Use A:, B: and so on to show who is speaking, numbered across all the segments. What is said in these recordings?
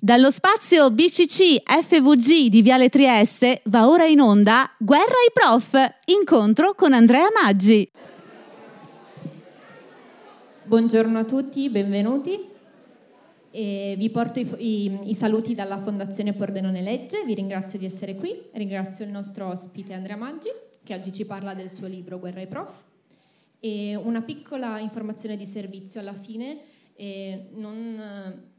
A: Dallo spazio BCC FVG di Viale Trieste va ora in onda Guerra ai Prof, incontro con Andrea Maggi.
B: Buongiorno a tutti, benvenuti. E vi porto i, i, i, saluti dalla Fondazione Pordenone Legge, vi ringrazio di essere qui, ringrazio il nostro ospite Andrea Maggi che oggi ci parla del suo libro Guerra ai Prof. E una piccola informazione di servizio alla fine, non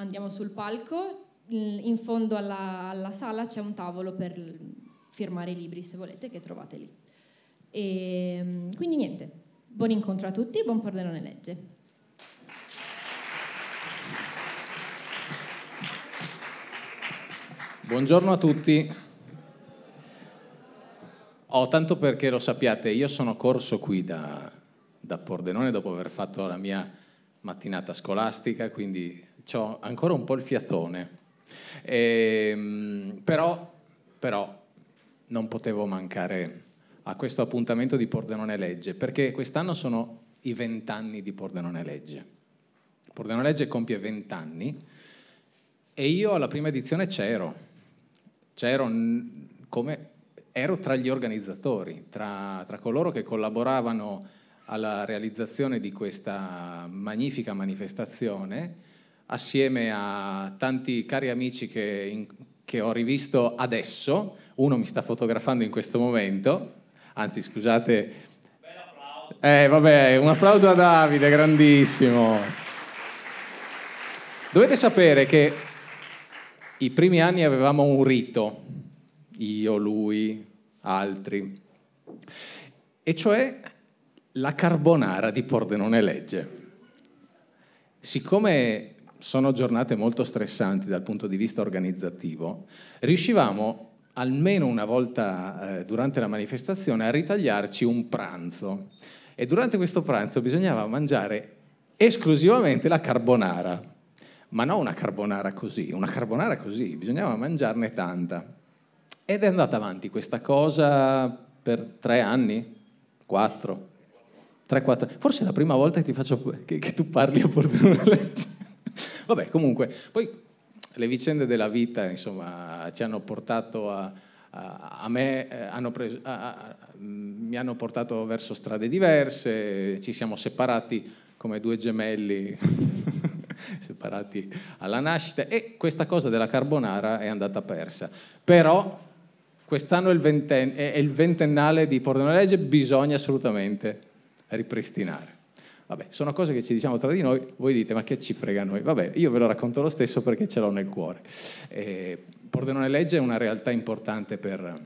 B: andiamo sul palco, in fondo alla, alla, sala c'è un tavolo per firmare i libri se volete che trovate lì. E, quindi niente, buon incontro a tutti, buon Pordenone Legge.
C: Buongiorno a tutti. Oh, tanto perché lo sappiate, io sono corso qui da, da Pordenone dopo aver fatto la mia mattinata scolastica, quindi ho ancora un po' il fiatone. E, ehm, però, però non potevo mancare a questo appuntamento di Pordenone Legge, perché quest'anno sono i vent'anni di Pordenone Legge. Pordenone Legge compie vent'anni e io alla prima edizione c'ero, c'ero come ero tra gli organizzatori, tra, tra coloro che collaboravano alla realizzazione di questa magnifica manifestazione assieme a tanti cari amici che, in, che ho rivisto adesso, uno mi sta fotografando in questo momento, anzi scusate, eh, vabbè, un applauso a Davide, grandissimo. Dovete sapere che i primi anni avevamo un rito, io, lui, altri, e cioè la carbonara di Pordenone Legge. Siccome sono giornate molto stressanti dal punto di vista organizzativo, riuscivamo almeno una volta eh, durante la manifestazione a ritagliarci un pranzo e durante questo pranzo bisognava mangiare esclusivamente la carbonara, ma non una carbonara così, una carbonara così, bisognava mangiarne tanta. Ed è andata avanti questa cosa per tre anni, quattro, tre, quattro. Forse è la prima volta che, ti faccio, che, che tu parli a Pordenone Legge. Vabbè, comunque, poi le vicende della vita, insomma, ci hanno portato a, a, a me, eh, hanno preso, a, mi hanno portato verso strade diverse, ci siamo separati come due gemelli separati alla nascita e questa cosa della carbonara è andata persa. Però quest'anno è il, venten- è il ventennale di Pordenone Legge, bisogna assolutamente ripristinare. Vabbè, sono cose che ci diciamo tra di noi, voi dite ma che ci frega noi? Vabbè, io ve lo racconto lo stesso perché ce l'ho nel cuore. Eh, Pordenone Legge è una realtà importante per,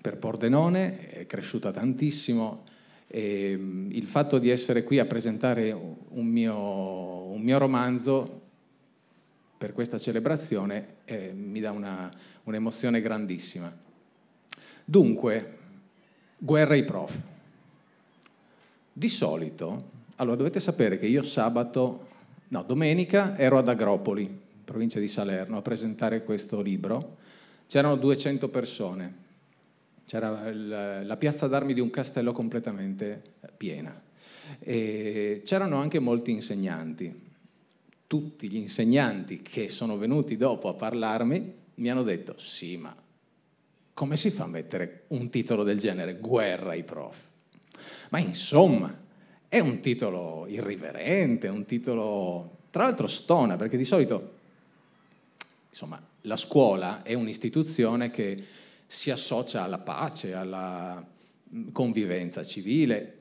C: per Pordenone, è cresciuta tantissimo. E mm, il fatto di essere qui a presentare un mio, un mio romanzo per questa celebrazione eh, mi dà una, un'emozione grandissima. Dunque, guerra ai prof. Di solito allora, dovete sapere che io sabato, no, domenica ero ad Agropoli, provincia di Salerno, a presentare questo libro. C'erano 200 persone, c'era la piazza d'armi di un castello completamente piena. E c'erano anche molti insegnanti. Tutti gli insegnanti che sono venuti dopo a parlarmi mi hanno detto, sì, ma come si fa a mettere un titolo del genere, guerra ai prof? Ma insomma, è un titolo irriverente, un titolo, tra l'altro stona, perché di solito, insomma, la scuola è un'istituzione che si associa alla pace, alla mm, convivenza civile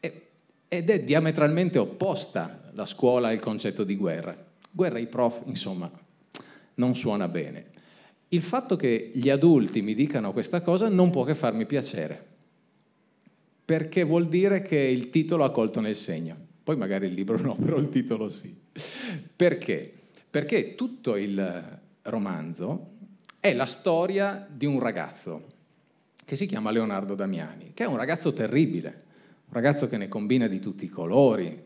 C: ed è diametralmente opposta la scuola al concetto di guerra. Guerra ai prof, insomma, non suona bene. Il fatto che gli adulti mi dicano questa cosa non può che farmi piacere perché vuol dire che il titolo ha colto nel segno. Poi magari il libro no, però il titolo sì. Perché? Perché tutto il romanzo è la storia di un ragazzo che si chiama Leonardo Damiani, che è un ragazzo terribile, un ragazzo che ne combina di tutti i colori.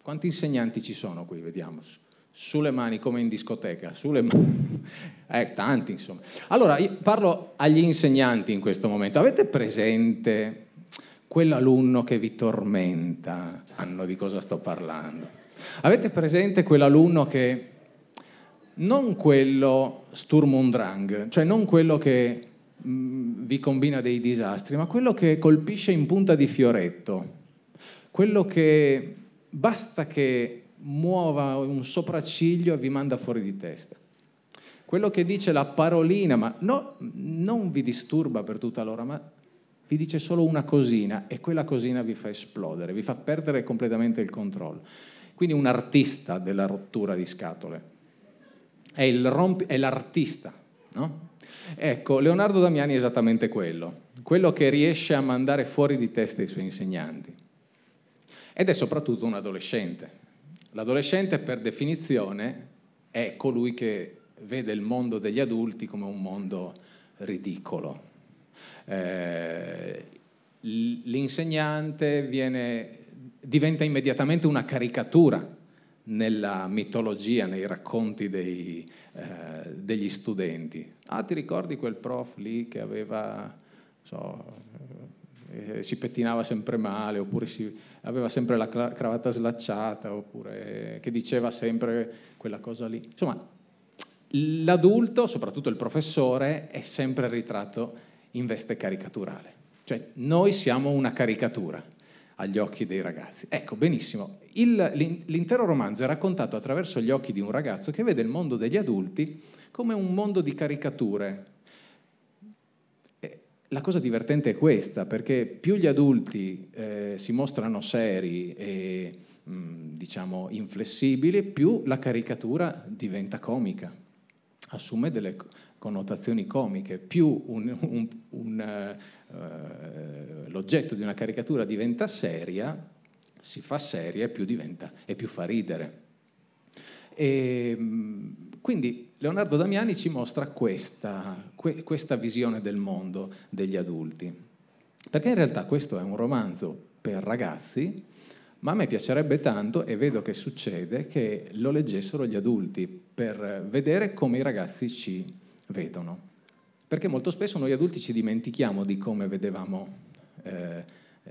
C: Quanti insegnanti ci sono qui? Vediamo. Sulle mani come in discoteca, sulle mani. Eh, tanti insomma. Allora, parlo agli insegnanti in questo momento. Avete presente quell'alunno che vi tormenta, sanno di cosa sto parlando. Avete presente quell'alunno che non quello Sturm und Drang, cioè non quello che mh, mm, vi combina dei disastri, ma quello che colpisce in punta di fioretto, quello che basta che muova un sopracciglio e vi manda fuori di testa. Quello che dice la parolina, ma no, non vi disturba per tutta l'ora, ma vi dice solo una cosina e quella cosina vi fa esplodere, vi fa perdere completamente il controllo. Quindi un artista della rottura di scatole. È, rompi, è l'artista, no? Ecco, Leonardo Damiani è esattamente quello, quello che riesce a mandare fuori di testa i suoi insegnanti. Ed è soprattutto un adolescente. L'adolescente, per definizione, è colui che vede il mondo degli adulti come un mondo ridicolo. Eh, l'insegnante viene, diventa immediatamente una caricatura nella mitologia, nei racconti dei, eh, degli studenti. Ah, ti ricordi quel prof lì che aveva, so, eh, si pettinava sempre male, oppure si, aveva sempre la cravatta slacciata, oppure che diceva sempre quella cosa lì. Insomma, l'adulto, soprattutto il professore, è sempre ritratto in veste caricaturale. Cioè, noi siamo una caricatura agli occhi dei ragazzi. Ecco, benissimo. Il, l'intero romanzo è raccontato attraverso gli occhi di un ragazzo che vede il mondo degli adulti come un mondo di caricature. La cosa divertente è questa, perché più gli adulti eh, si mostrano seri e mh, diciamo inflessibili, più la caricatura diventa comica, assume delle connotazioni comiche, più un, un, un, uh, l'oggetto di una caricatura diventa seria, si fa seria e più, diventa, e più fa ridere. E, quindi Leonardo Damiani ci mostra questa, que, questa visione del mondo degli adulti, perché in realtà questo è un romanzo per ragazzi, ma a me piacerebbe tanto, e vedo che succede, che lo leggessero gli adulti per vedere come i ragazzi ci vedono. Perché molto spesso noi adulti ci dimentichiamo di come vedevamo eh,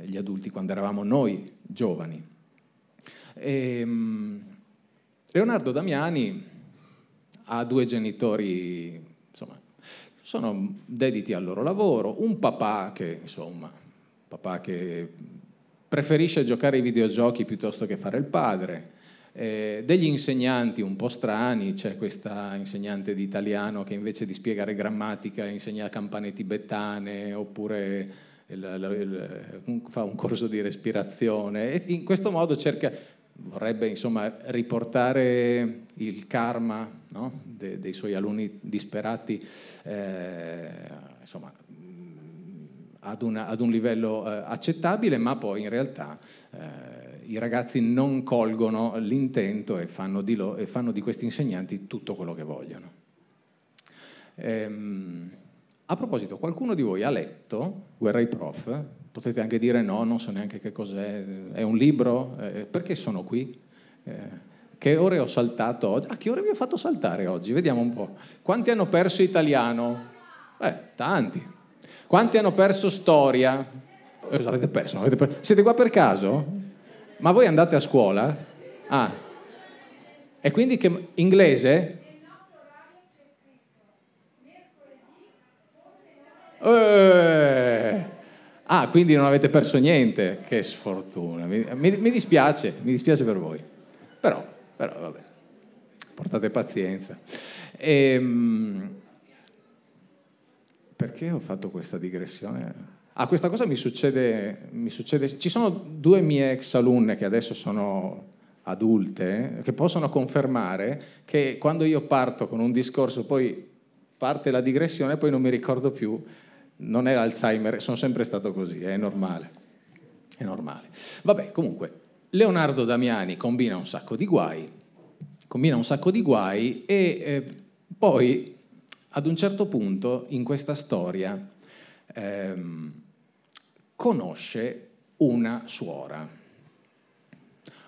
C: gli adulti quando eravamo noi giovani. E, um, Leonardo Damiani ha due genitori, insomma, sono dediti al loro lavoro, un papà che, insomma, papà che preferisce giocare ai videogiochi piuttosto che fare il padre, eh, degli insegnanti un po' strani, c'è questa insegnante di italiano che invece di spiegare grammatica insegna campane tibetane oppure il, il, fa un corso di respirazione e in questo modo cerca, vorrebbe insomma riportare il karma no? De, dei suoi alunni disperati eh, insomma, ad, una, ad, un livello eh, accettabile, ma poi in realtà eh, i ragazzi non colgono l'intento e fanno di, lo, e fanno di questi insegnanti tutto quello che vogliono. Ehm, a proposito, qualcuno di voi ha letto Guerra ai prof? Potete anche dire no, non so neanche che cos'è, è un libro? Eh, perché sono qui? Eh, che ore ho saltato oggi? Ah, che ore vi ho fatto saltare oggi? Vediamo un po'. Quanti hanno perso italiano? Eh, tanti. Quanti hanno perso storia? Eh, cosa avete perso? Avete perso? Siete qua per caso? Ma voi andate a scuola? Ah. E quindi che inglese? Eh. Ah, quindi non avete perso niente, che sfortuna. Mi, mi, mi, dispiace, mi dispiace per voi. Però, però vabbè, portate pazienza. Ehm, perché ho fatto questa digressione? Ah, questa cosa mi succede, mi succede, Ci sono due mie ex alunne che adesso sono adulte, che possono confermare che quando io parto con un discorso, poi parte la digressione e poi non mi ricordo più, non è Alzheimer, sono sempre stato così, è normale. È normale. Vabbè, comunque, Leonardo Damiani combina un sacco di guai, combina un sacco di guai e eh, poi ad un certo punto in questa storia ehm, conosce una suora,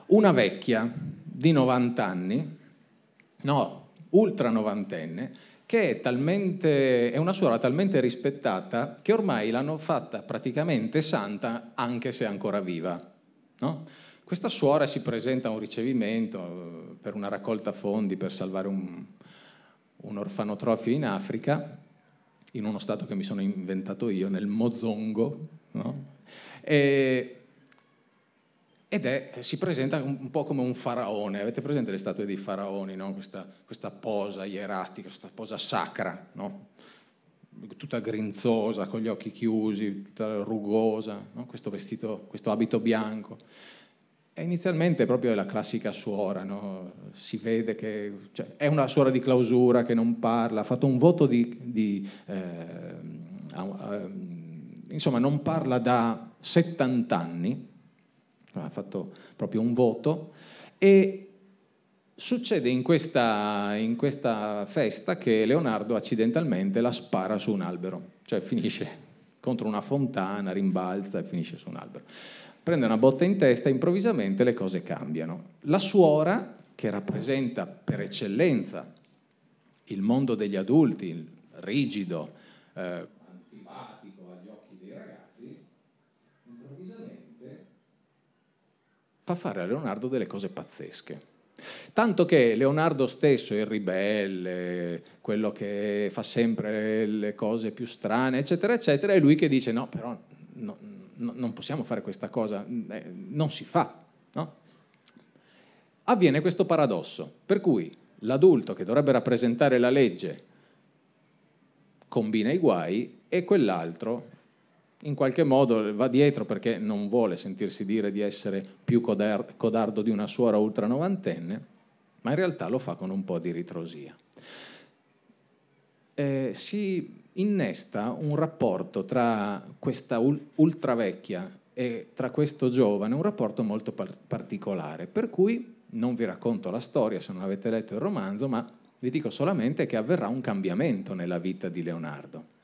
C: una vecchia di 90 anni, no, ultra novantenne, che è, talmente, è una suora talmente rispettata che ormai l'hanno fatta praticamente santa anche se ancora viva. No? Questa suora si presenta a un ricevimento eh, per una raccolta fondi per salvare un, un orfanotrofio in Africa, in uno stato che mi sono inventato io, nel Mozongo, no? e, ed è, si presenta un, po' come un faraone. Avete presente le statue dei faraoni, no? questa, questa, posa ieratica, questa posa sacra, no? tutta grinzosa, con gli occhi chiusi, tutta rugosa, no? questo vestito, questo abito bianco. E inizialmente proprio è la classica suora, si vede che cioè, è una suora di clausura che non parla, ha fatto un voto di... di eh, insomma, non parla da 70 anni, ha fatto proprio un voto, e succede in questa, in questa festa che Leonardo accidentalmente la spara su un albero, cioè finisce contro una fontana, rimbalza e finisce su un albero. Prende una botta in testa e improvvisamente le cose cambiano. La suora, che rappresenta per eccellenza il mondo degli adulti, rigido, eh, fa fare a Leonardo delle cose pazzesche. Tanto che Leonardo stesso è il ribelle, quello che fa sempre le cose più strane, eccetera, eccetera, è lui che dice no, però no, no, non possiamo fare questa cosa, eh, non si fa. No? Avviene questo paradosso, per cui l'adulto che dovrebbe rappresentare la legge combina i guai e quell'altro in qualche modo va dietro perché non vuole sentirsi dire di essere più codardo di una suora ultra novantenne, ma in realtà lo fa con un po' di ritrosia. Eh, si innesta un rapporto tra questa ultra vecchia e tra questo giovane, un rapporto molto par- particolare, per cui non vi racconto la storia se non avete letto il romanzo, ma vi dico solamente che avverrà un cambiamento nella vita di Leonardo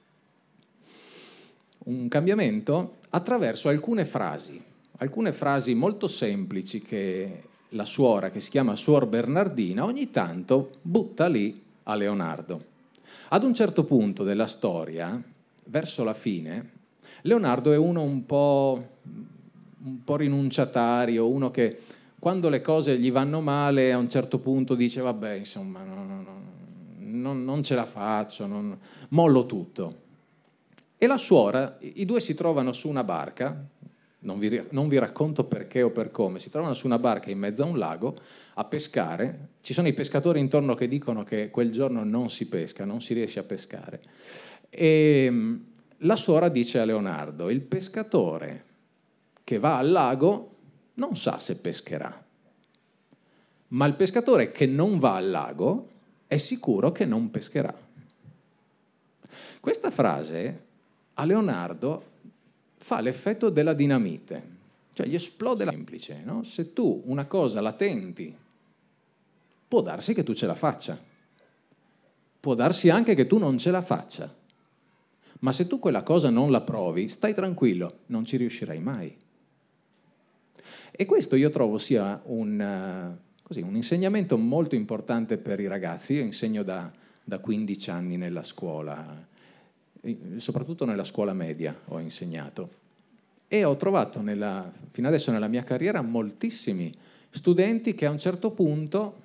C: un cambiamento attraverso alcune frasi, alcune frasi molto semplici che la suora, che si chiama Suor Bernardina, ogni tanto butta lì a Leonardo. Ad un certo punto della storia, verso la fine, Leonardo è uno un po', un po rinunciatario, uno che quando le cose gli vanno male a un certo punto dice vabbè insomma no, no, no, non, non, ce la faccio, non, mollo tutto. E la suora, i due si trovano su una barca, non vi, non vi, racconto perché o per come, si trovano su una barca in mezzo a un lago a pescare, ci sono i pescatori intorno che dicono che quel giorno non si pesca, non si riesce a pescare. E mm, la suora dice a Leonardo, il pescatore che va al lago non sa se pescherà, ma il pescatore che non va al lago è sicuro che non pescherà. Questa frase a Leonardo fa l'effetto della dinamite, cioè gli esplode la semplice. No? Se tu una cosa la tenti, può darsi che tu ce la faccia, può darsi anche che tu non ce la faccia, ma se tu quella cosa non la provi, stai tranquillo, non ci riuscirai mai. E questo io trovo sia un, uh, così, un insegnamento molto importante per i ragazzi. Io insegno da, da 15 anni nella scuola soprattutto nella scuola media ho insegnato. E ho trovato nella, fino adesso nella mia carriera moltissimi studenti che a un certo punto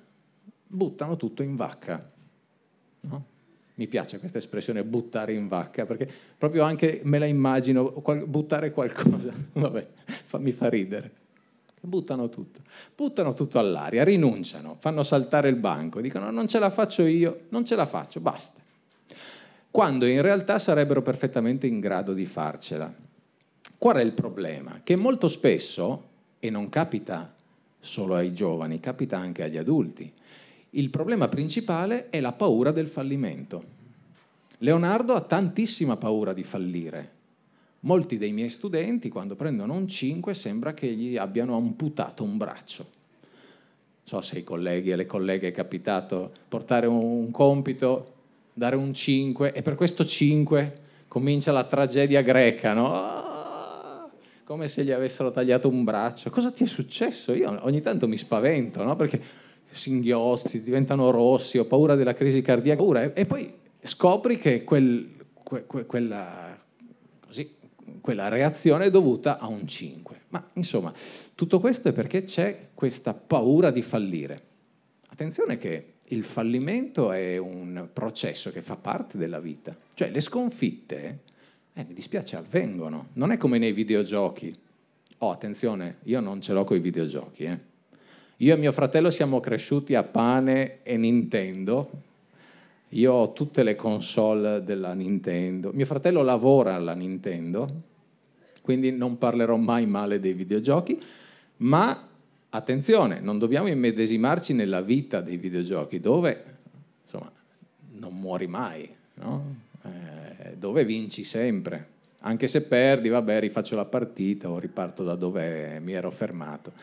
C: buttano tutto in vacca. No? Mi piace questa espressione buttare in vacca, perché proprio anche me la immagino, buttare qualcosa, vabbè, mi fa ridere. Buttano tutto, buttano tutto all'aria, rinunciano, fanno saltare il banco, dicono non ce la faccio io, non ce la faccio, basta quando in realtà sarebbero perfettamente in grado di farcela. Qual è il problema? Che molto spesso, e non capita solo ai giovani, capita anche agli adulti, il problema principale è la paura del fallimento. Leonardo ha tantissima paura di fallire. Molti dei miei studenti, quando prendono un 5, sembra che gli abbiano amputato un braccio. Non so se ai colleghi e alle colleghe è capitato portare un compito dare un 5 e per questo 5 comincia la tragedia greca, no? Come se gli avessero tagliato un braccio. Cosa ti è successo? Io ogni tanto mi spavento, no? Perché singhiozzi, diventano rossi, ho paura della crisi cardiaca, paura. E poi scopri che quel, que, que, quella, così, quella reazione è dovuta a un 5. Ma insomma, tutto questo è perché c'è questa paura di fallire. Attenzione che il fallimento è un processo che fa parte della vita. Cioè le sconfitte, eh, mi dispiace, avvengono. Non è come nei videogiochi. Oh, attenzione, io non ce l'ho con i videogiochi. Eh. Io e mio fratello siamo cresciuti a pane e Nintendo. Io ho tutte le console della Nintendo. Mio fratello lavora alla Nintendo, quindi non parlerò mai male dei videogiochi, ma attenzione, non dobbiamo immedesimarci nella vita dei videogiochi, dove insomma, non muori mai, no? eh, dove vinci sempre. Anche se perdi, vabbè, rifaccio la partita o riparto da dove mi ero fermato.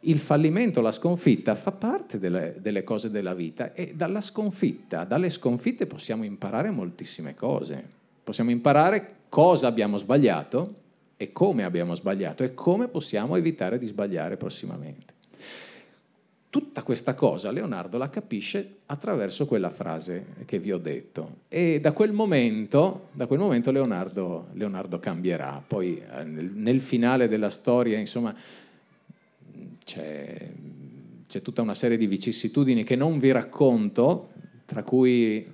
C: Il fallimento, la sconfitta fa parte delle, delle cose della vita e dalla sconfitta, dalle sconfitte possiamo imparare moltissime cose. Possiamo imparare cosa abbiamo sbagliato e come abbiamo sbagliato e come possiamo evitare di sbagliare prossimamente. Tutta questa cosa Leonardo la capisce attraverso quella frase che vi ho detto e da quel momento, da quel momento Leonardo, Leonardo, cambierà. Poi eh, nel, nel, finale della storia insomma, c'è, c'è tutta una serie di vicissitudini che non vi racconto, tra cui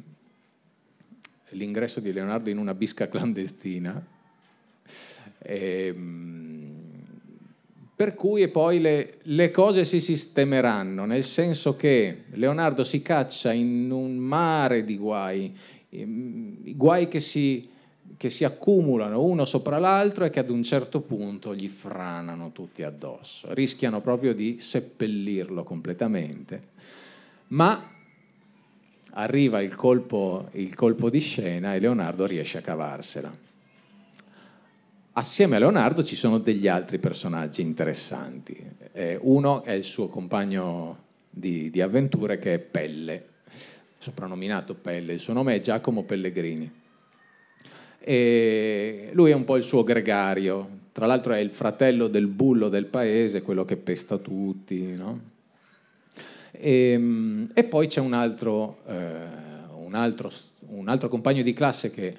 C: l'ingresso di Leonardo in una bisca clandestina, per cui poi le, le, cose si sistemeranno, nel senso che Leonardo si caccia in un mare di guai, guai che si, che si accumulano uno sopra l'altro e che ad un certo punto gli franano tutti addosso, rischiano proprio di seppellirlo completamente, ma arriva il colpo, il colpo di scena e Leonardo riesce a cavarsela assieme a Leonardo ci sono degli altri personaggi interessanti. Eh, uno è il suo compagno di, di, avventure che è Pelle, soprannominato Pelle, il suo nome è Giacomo Pellegrini. E lui è un po' il suo gregario, tra l'altro è il fratello del bullo del paese, quello che pesta tutti. No? E, ehm, e, poi c'è un altro, eh, un, altro, un altro compagno di classe che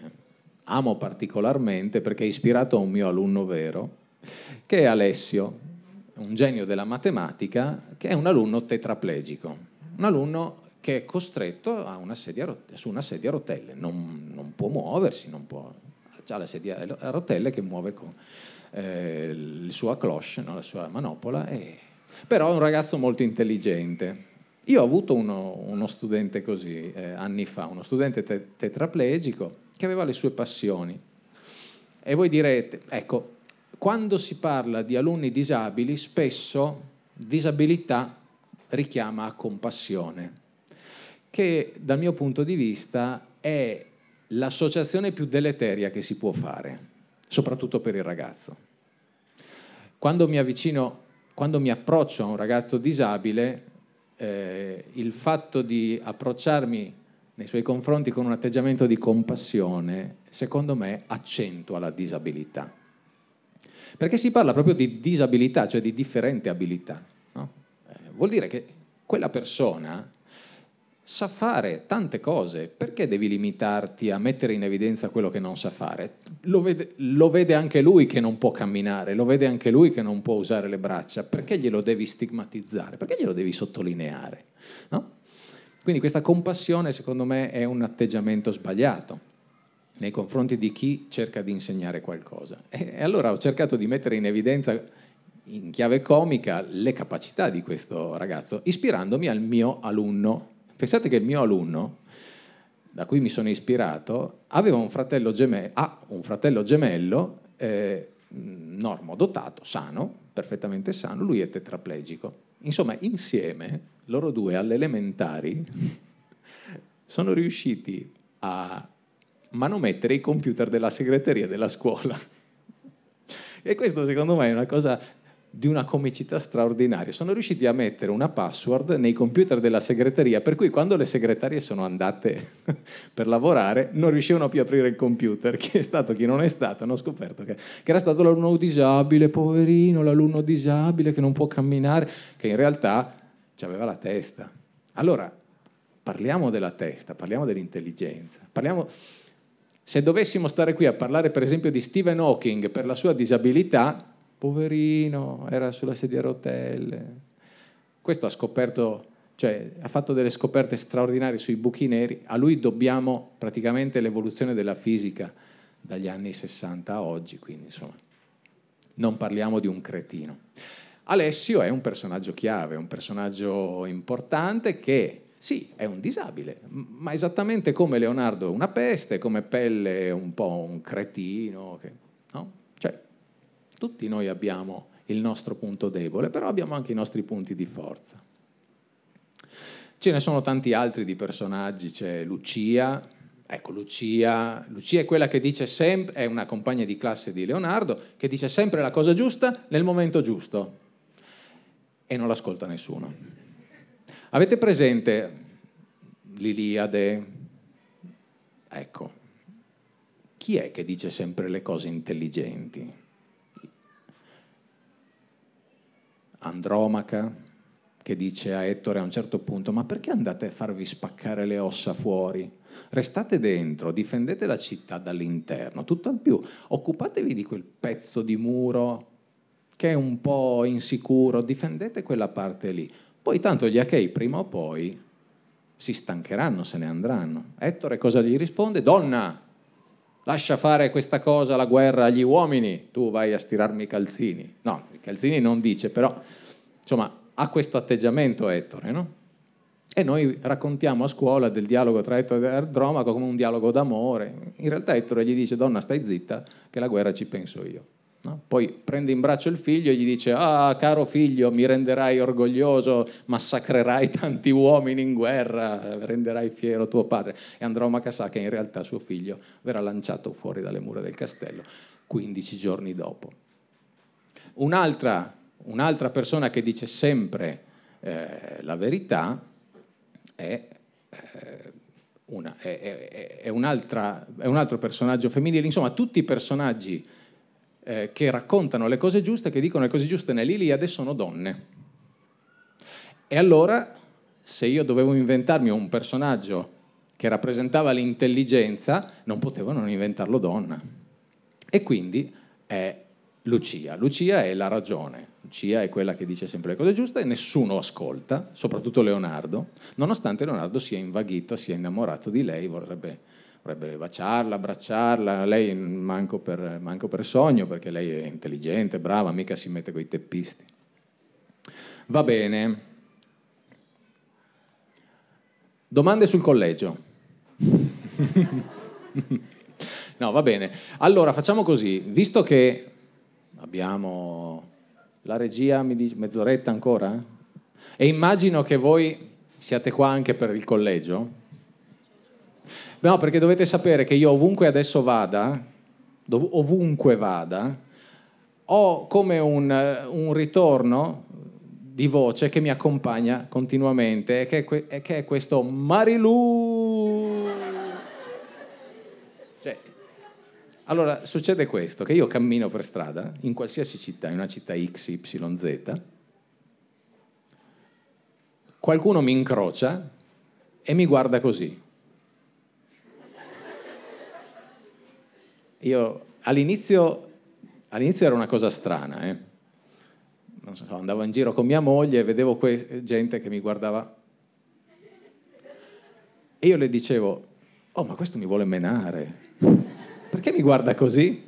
C: amo particolarmente perché è ispirato a un mio alunno vero, che è Alessio, un genio della matematica, che è un alunno tetraplegico, un alunno che è costretto una sedia, su una sedia a rotelle, non, non può muoversi, non può, ha la sedia a rotelle che muove con eh, il suo cloche, no? la sua manopola, e... però è un ragazzo molto intelligente. Io ho avuto uno, uno studente così eh, anni fa, uno studente te- tetraplegico, che aveva le sue passioni. E voi direte, ecco, quando si parla di alunni disabili, spesso disabilità richiama a compassione, che dal mio punto di vista è l'associazione più deleteria che si può fare, soprattutto per il ragazzo. Quando mi avvicino, quando mi approccio a un ragazzo disabile, eh, il fatto di approcciarmi nei suoi confronti con un atteggiamento di compassione, secondo me accentua la disabilità. Perché si parla proprio di disabilità, cioè di differente abilità. No? Eh, vuol dire che quella persona sa fare tante cose, perché devi limitarti a mettere in evidenza quello che non sa fare? Lo vede, lo vede, anche lui che non può camminare, lo vede anche lui che non può usare le braccia, perché glielo devi stigmatizzare? Perché glielo devi sottolineare? No? Quindi questa compassione secondo me è un atteggiamento sbagliato nei confronti di chi cerca di insegnare qualcosa. E allora ho cercato di mettere in evidenza in chiave comica le capacità di questo ragazzo, ispirandomi al mio alunno. Pensate che il mio alunno, da cui mi sono ispirato, aveva un fratello gemello, ha un fratello gemello eh, normodotato, sano, perfettamente sano, lui è tetraplegico. Insomma, insieme loro due alle elementari sono riusciti a manomettere i computer della segreteria della scuola. E questo secondo me è una cosa di una comicità straordinaria. Sono riusciti a mettere una password nei computer della segreteria, per cui quando le segretarie sono andate per lavorare non riuscivano più a aprire il computer. Chi è stato, chi non è stato, hanno scoperto che, che era stato l'alunno disabile, poverino, l'alunno disabile che non può camminare, che in realtà aveva la testa. Allora, parliamo della testa, parliamo dell'intelligenza, parliamo... Se dovessimo stare qui a parlare per esempio di Stephen Hawking per la sua disabilità, poverino, era sulla sedia a rotelle. Questo ha scoperto cioè ha fatto delle scoperte straordinarie sui buchi neri, a lui dobbiamo praticamente l'evoluzione della fisica dagli anni 60 a oggi, quindi insomma non parliamo di un cretino. Alessio è un personaggio chiave, un personaggio importante che sì, è un disabile, ma esattamente come Leonardo è una peste, come Pelle è un po' un cretino, che, no? Cioè, tutti noi abbiamo il nostro punto debole, però abbiamo anche i nostri punti di forza. Ce ne sono tanti altri di personaggi, c'è Lucia, ecco Lucia, Lucia è quella che dice sempre, è una compagna di classe di Leonardo, che dice sempre la cosa giusta nel momento giusto e non l'ascolta nessuno. Avete presente l'Iliade? Ecco, chi è che dice sempre le cose intelligenti? Andromaca, che dice a Ettore a un certo punto, ma perché andate a farvi spaccare le ossa fuori? Restate dentro, difendete la città dall'interno, tutto al più, occupatevi di quel pezzo di muro che è un po' insicuro, difendete quella parte lì. Poi tanto gli Achei prima o poi si stancheranno, se ne andranno. Ettore cosa gli risponde? Donna, lascia fare questa cosa, la guerra agli uomini, tu vai a stirarmi i calzini. No, i calzini non dice, però insomma ha questo atteggiamento Ettore, no? E noi raccontiamo a scuola del dialogo tra Ettore e Andromaco come un dialogo d'amore. In realtà Ettore gli dice, donna stai zitta, che la guerra ci penso io. No? Poi prende in braccio il figlio e gli dice, ah caro figlio, mi renderai orgoglioso, massacrerai tanti uomini in guerra, renderai fiero tuo padre. E Andromaca sa che in realtà suo figlio verrà lanciato fuori dalle mura del castello 15 giorni dopo. Un'altra Un'altra persona che dice sempre eh, la verità è, eh, una, è, è, è, un altro personaggio femminile. Insomma, tutti i personaggi eh, che raccontano le cose giuste, che dicono le cose giuste nell'Iliade, sono donne. E allora, se io dovevo inventarmi un personaggio che rappresentava l'intelligenza, non potevo non inventarlo donna. E quindi è Lucia. Lucia è la ragione, Lucia è quella che dice sempre le cose giuste e nessuno ascolta, soprattutto Leonardo, nonostante Leonardo sia invaghito, sia innamorato di lei, vorrebbe, vorrebbe baciarla, abbracciarla, lei manco per, manco per sogno perché lei è intelligente, brava, mica si mette con i teppisti. Va bene. Domande sul collegio. no, va bene. Allora, facciamo così, visto che abbiamo la regia, mi dice mezz'oretta ancora? E immagino che voi siate qua anche per il collegio. No, perché dovete sapere che io ovunque adesso vada, dov- ovunque vada, ho come un, un, ritorno di voce che mi accompagna continuamente, che, è, che è questo Marilu. Allora, succede questo, che io cammino per strada, in qualsiasi città, in una città X, Y, Z, qualcuno mi incrocia e mi guarda così. Io all'inizio, all'inizio era una cosa strana, eh? so, andavo in giro con mia moglie e vedevo que- gente che mi guardava e io le dicevo, oh ma questo mi vuole menare perché mi guarda così?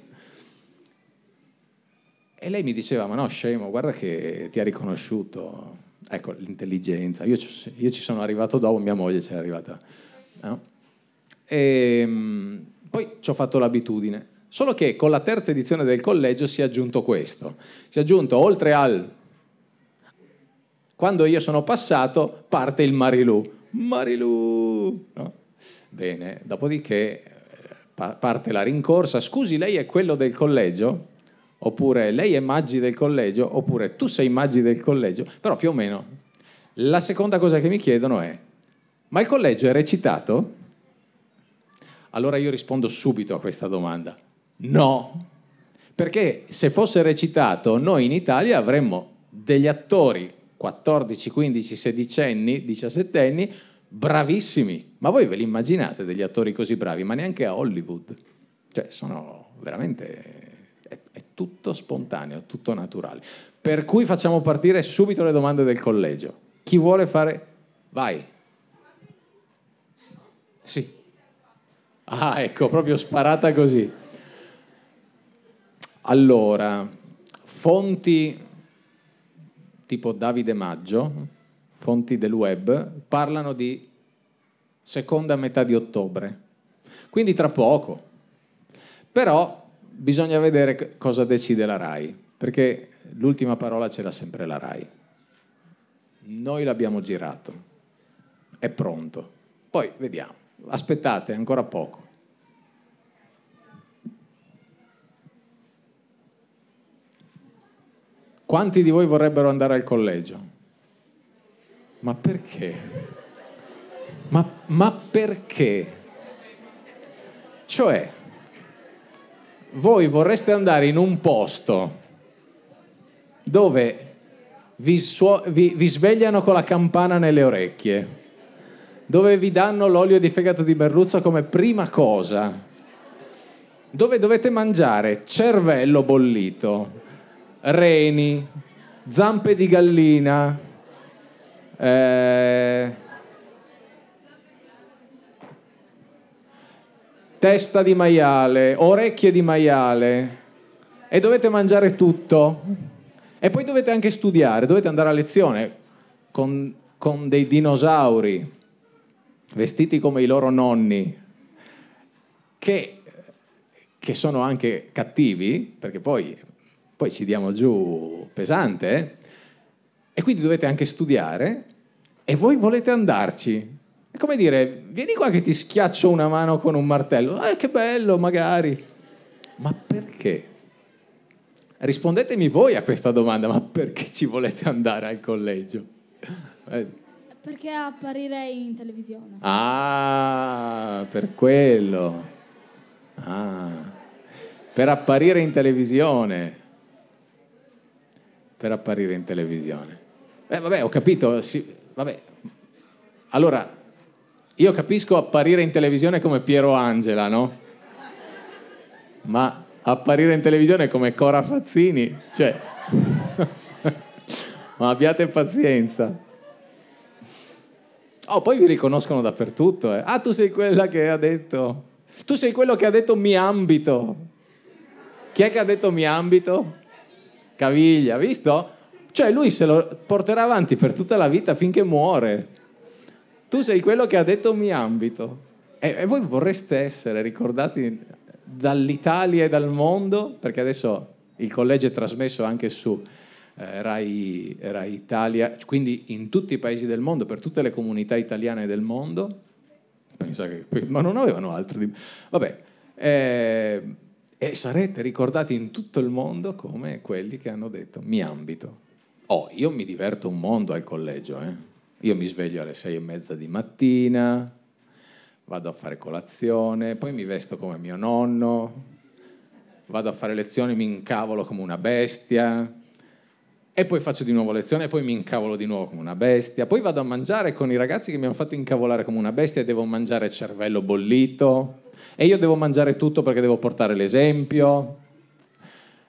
C: E lei mi diceva, ma no, scemo, guarda che ti ha riconosciuto. Ecco, l'intelligenza. Io io ci sono arrivato dopo, mia moglie ci è arrivata. No? E, ehm, poi ci ho fatto l'abitudine. Solo che con la terza edizione del collegio si è aggiunto questo. Si è aggiunto, oltre al... Quando io sono passato, parte il Marilu. Marilu! No? Bene, dopodiché parte la rincorsa, scusi lei è quello del collegio? Oppure lei è Maggi del collegio? Oppure tu sei Maggi del collegio? Però più o meno la seconda cosa che mi chiedono è, ma il collegio è recitato? Allora io rispondo subito a questa domanda, no, perché se fosse recitato noi in Italia avremmo degli attori 14, 15, 16 anni, 17 anni, bravissimi. Ma voi ve li immaginate degli attori così bravi? Ma neanche a Hollywood. Cioè, sono veramente... È, è tutto spontaneo, tutto naturale. Per cui facciamo partire subito le domande del collegio. Chi vuole fare Vai. Sì. Ah, ecco, proprio sparata così. Allora, fonti tipo Davide Maggio, fonti del web, parlano di seconda metà di ottobre. Quindi tra poco. Però bisogna vedere cosa decide la RAI, perché l'ultima parola ce l'ha sempre la RAI. Noi l'abbiamo girato, è pronto. Poi vediamo, aspettate, ancora poco. Quanti di voi vorrebbero andare al collegio? Ma perché? Ma, ma perché? Cioè, voi vorreste andare in un posto dove vi, suo- vi, vi svegliano con la campana nelle orecchie, dove vi danno l'olio di fegato di merluzzo come prima cosa, dove dovete mangiare cervello bollito, reni, zampe di gallina, eh, testa di maiale, orecchie di maiale. E dovete mangiare tutto. E poi dovete anche studiare, dovete andare a lezione con, con dei dinosauri vestiti come i loro nonni, che, che sono anche cattivi, perché poi poi ci diamo giù pesante, eh? e quindi dovete anche studiare e voi volete andarci. È come dire, vieni qua che ti schiaccio una mano con un martello, eh, che bello magari, ma perché? Rispondetemi voi a questa domanda, ma perché ci volete andare al collegio?
D: Perché apparire in televisione.
C: Ah, per quello. Ah, per apparire in televisione per apparire in televisione. Eh, vabbè, ho capito, sì, vabbè. Allora, io capisco apparire in televisione come Piero Angela, no? Ma apparire in televisione come Cora Fazzini, cioè... Ma abbiate pazienza. Oh, poi vi riconoscono dappertutto. Eh. Ah, tu sei quella che ha detto... Tu sei quello che ha detto mi ambito. Chi è che ha detto mi ambito? Caviglia, visto? Cioè lui se lo porterà avanti per tutta la vita finché muore. Tu sei quello che ha detto mi ambito. E, e voi vorreste essere ricordati dall'Italia e dal mondo, perché adesso il collegio è trasmesso anche su eh, Rai, Rai, Italia, quindi in tutti i paesi del mondo, per tutte le comunità italiane del mondo. Che, ma non avevano altri. Vabbè. Eh, e sarete ricordati in tutto il mondo come quelli che hanno detto mi ambito. Oh, io mi diverto un mondo al collegio, eh? Io mi sveglio alle sei e mezza di mattina, vado a fare colazione, poi mi vesto come mio nonno, vado a fare lezioni, mi incavolo come una bestia, e poi faccio di nuovo lezione, e poi mi incavolo di nuovo come una bestia, poi vado a mangiare con i ragazzi che mi hanno fatto incavolare come una bestia e devo mangiare cervello bollito, e io devo mangiare tutto perché devo portare l'esempio.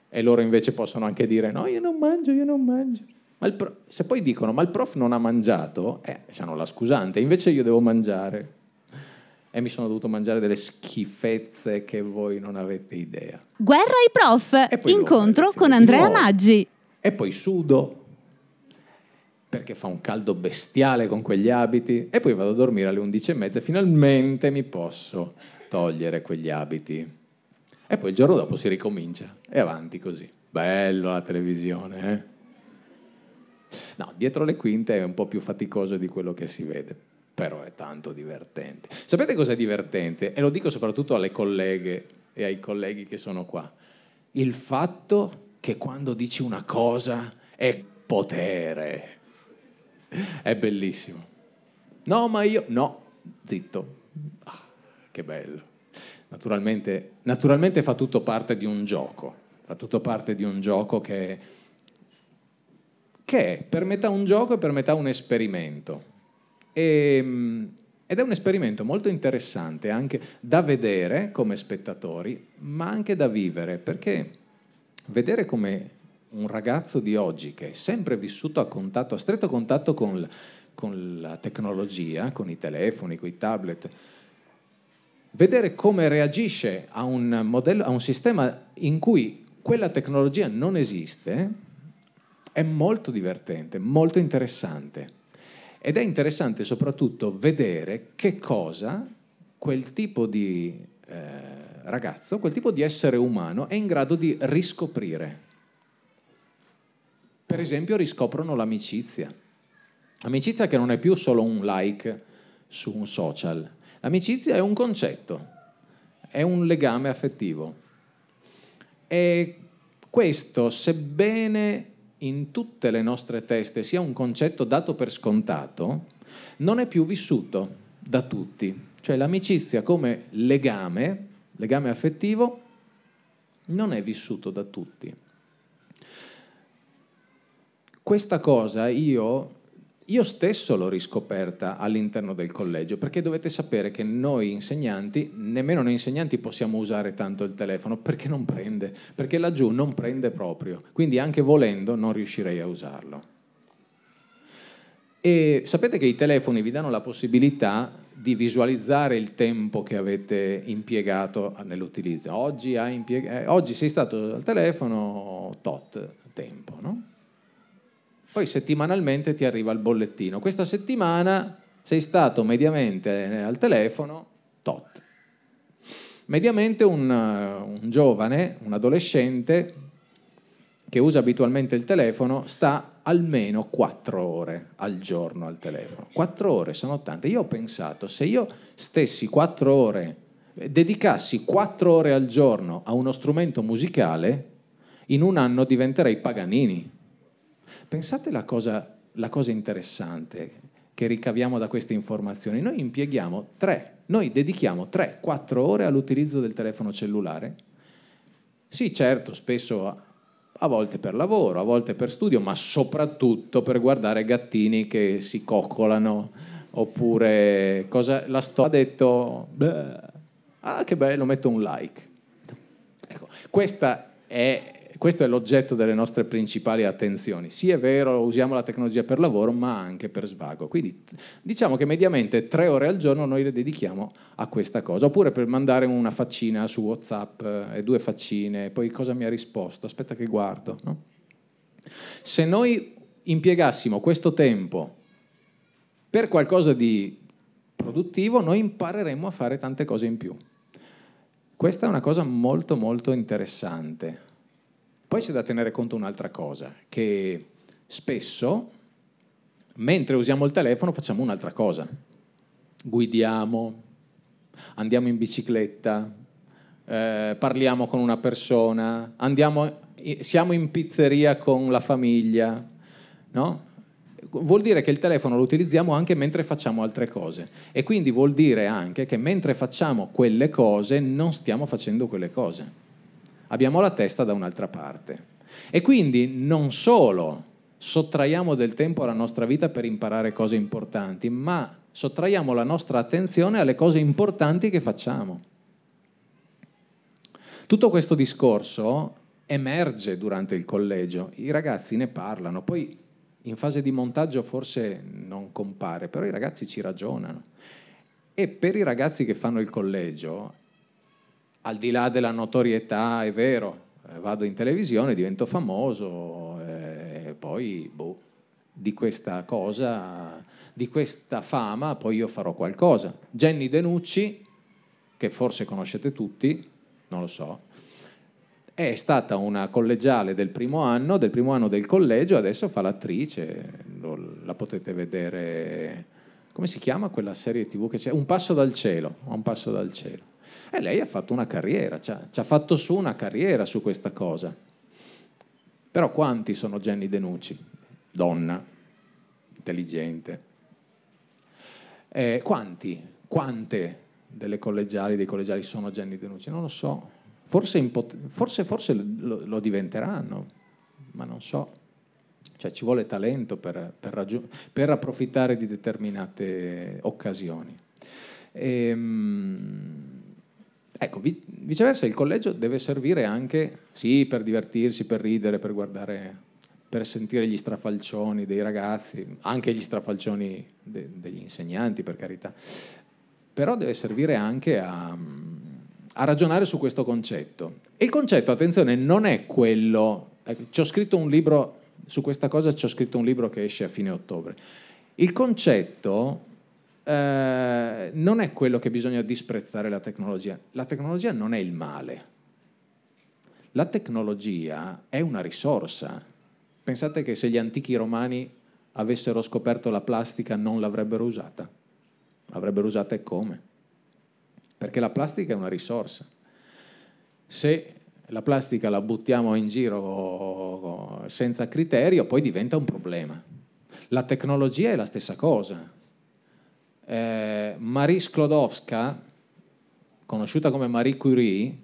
C: E loro invece possono anche dire no, io non mangio, io non mangio. Ma prof, se poi dicono ma il prof non ha mangiato, eh, sanno la scusante, invece io devo mangiare. E mi sono dovuto mangiare delle schifezze che voi non avete idea.
A: Guerra ai prof, incontro con Andrea Maggi.
C: E poi sudo, perché fa un caldo bestiale con quegli abiti, e poi vado a dormire alle 11.30 e finalmente mi posso togliere quegli abiti. E poi il giorno dopo si ricomincia e avanti così. Bello la televisione, eh? No, dietro le quinte è un po' più faticoso di quello che si vede, però è tanto divertente. Sapete cos'è divertente? E lo dico soprattutto alle colleghe e ai colleghi che sono qua. Il fatto che quando dici una cosa è potere. È bellissimo. No, ma io... No, zitto. Ah che bello. Naturalmente, naturalmente fa tutto parte di un gioco, fa tutto parte di un gioco che, che è per metà un gioco e per metà un esperimento. E, ehm, ed è un esperimento molto interessante anche da vedere come spettatori, ma anche da vivere, perché vedere come un ragazzo di oggi che è sempre vissuto a contatto, a stretto contatto con con la tecnologia, con i telefoni, con i tablet, vedere come reagisce a un, modello, a un sistema in cui quella tecnologia non esiste è molto divertente, molto interessante. Ed è interessante soprattutto vedere che cosa quel tipo di ragazzo, quel tipo di essere umano è in grado di riscoprire. Per esempio riscoprono l'amicizia. Amicizia che non è più solo un like su un social. L'amicizia è un concetto, è un legame affettivo. E questo, sebbene in tutte le nostre teste sia un concetto dato per scontato, non è più vissuto da tutti. Cioè l'amicizia come legame, legame affettivo, non è vissuto da tutti. Questa cosa io io stesso l'ho riscoperta all'interno del collegio, perché dovete sapere che noi insegnanti, nemmeno noi insegnanti possiamo usare tanto il telefono, perché non prende, perché laggiù non prende proprio, quindi anche volendo non riuscirei a usarlo. E sapete che i telefoni vi danno la possibilità di visualizzare il tempo che avete impiegato nell'utilizzo. Oggi, impieg- eh, oggi sei stato al telefono tot tempo, no? poi settimanalmente ti arriva il bollettino. Questa settimana sei stato mediamente al telefono tot. Mediamente un, un giovane, un adolescente che usa abitualmente il telefono sta almeno quattro ore al giorno al telefono. Quattro ore sono tante. Io ho pensato, se io stessi quattro ore, dedicassi quattro ore al giorno a uno strumento musicale, in un anno diventerei Paganini. Pensate la cosa, la cosa interessante che ricaviamo da queste informazioni. Noi impieghiamo tre, noi dedichiamo 3-4 ore all'utilizzo del telefono cellulare. Sì, certo, spesso a volte per lavoro, a volte per studio, ma soprattutto per guardare gattini che si coccolano. Oppure cosa la sto ha detto ah che bello metto un like ecco, questa è questo è l'oggetto delle nostre principali attenzioni. Sì, è vero, usiamo la tecnologia per lavoro, ma anche per svago. Quindi diciamo che mediamente tre ore al giorno noi le dedichiamo a questa cosa. Oppure per mandare una faccina su WhatsApp eh, e due faccine, poi cosa mi ha risposto? Aspetta che guardo. No? Se noi impiegassimo questo tempo per qualcosa di produttivo, noi impareremo a fare tante cose in più. Questa è una cosa molto molto interessante poi c'è da tenere conto un'altra cosa, che spesso, mentre usiamo il telefono, facciamo un'altra cosa. Guidiamo, andiamo in bicicletta, eh, parliamo con una persona, andiamo, siamo in pizzeria con la famiglia, no? Vuol dire che il telefono lo utilizziamo anche mentre facciamo altre cose e quindi vuol dire anche che mentre facciamo quelle cose non stiamo facendo quelle cose abbiamo la testa da un'altra parte. E quindi non solo sottraiamo del tempo alla nostra vita per imparare cose importanti, ma sottraiamo la nostra attenzione alle cose importanti che facciamo. Tutto questo discorso emerge durante il collegio, i ragazzi ne parlano, poi in fase di montaggio forse non compare, però i ragazzi ci ragionano. E per i ragazzi che fanno il collegio al di là della notorietà, è vero, eh, vado in televisione, divento famoso eh, e poi boh, di questa cosa, di questa fama, poi io farò qualcosa. Jenny Denucci, che forse conoscete tutti, non lo so, è stata una collegiale del primo anno, del primo anno del collegio, adesso fa l'attrice, la potete vedere, come si chiama quella serie tv che c'è? Un passo dal cielo, un passo dal cielo. E lei ha fatto una carriera, ci ha, ci ha fatto su una carriera su questa cosa. Però quanti sono Jenny Denucci? Donna, intelligente. Eh, quanti, quante delle collegiali, dei collegiali sono Jenny Denucci? Non lo so. Forse, impot- forse, forse lo, lo, diventeranno, ma non so. Cioè ci vuole talento per, per, raggiung- per approfittare di determinate occasioni. Ehm, Ecco, viceversa il collegio deve servire anche, sì, per divertirsi, per ridere, per guardare, per sentire gli strafalcioni dei ragazzi, anche gli strafalcioni de- degli insegnanti, per carità, però deve servire anche a, a, ragionare su questo concetto. E il concetto, attenzione, non è quello... Ecco, ci ho scritto un libro, su questa cosa ci ho scritto un libro che esce a fine ottobre. Il concetto eh, non è quello che bisogna disprezzare la tecnologia. La tecnologia non è il male. La tecnologia è una risorsa. Pensate che se gli antichi romani avessero scoperto la plastica non l'avrebbero usata. L'avrebbero usata e come? Perché la plastica è una risorsa. Se la plastica la buttiamo in giro senza criterio, poi diventa un problema. La tecnologia è la stessa cosa. Eh, Marie Sklodowska, conosciuta come Marie Curie,